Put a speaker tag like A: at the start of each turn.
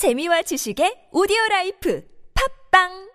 A: 재미와 지식의 오디오 라이프. 팝빵!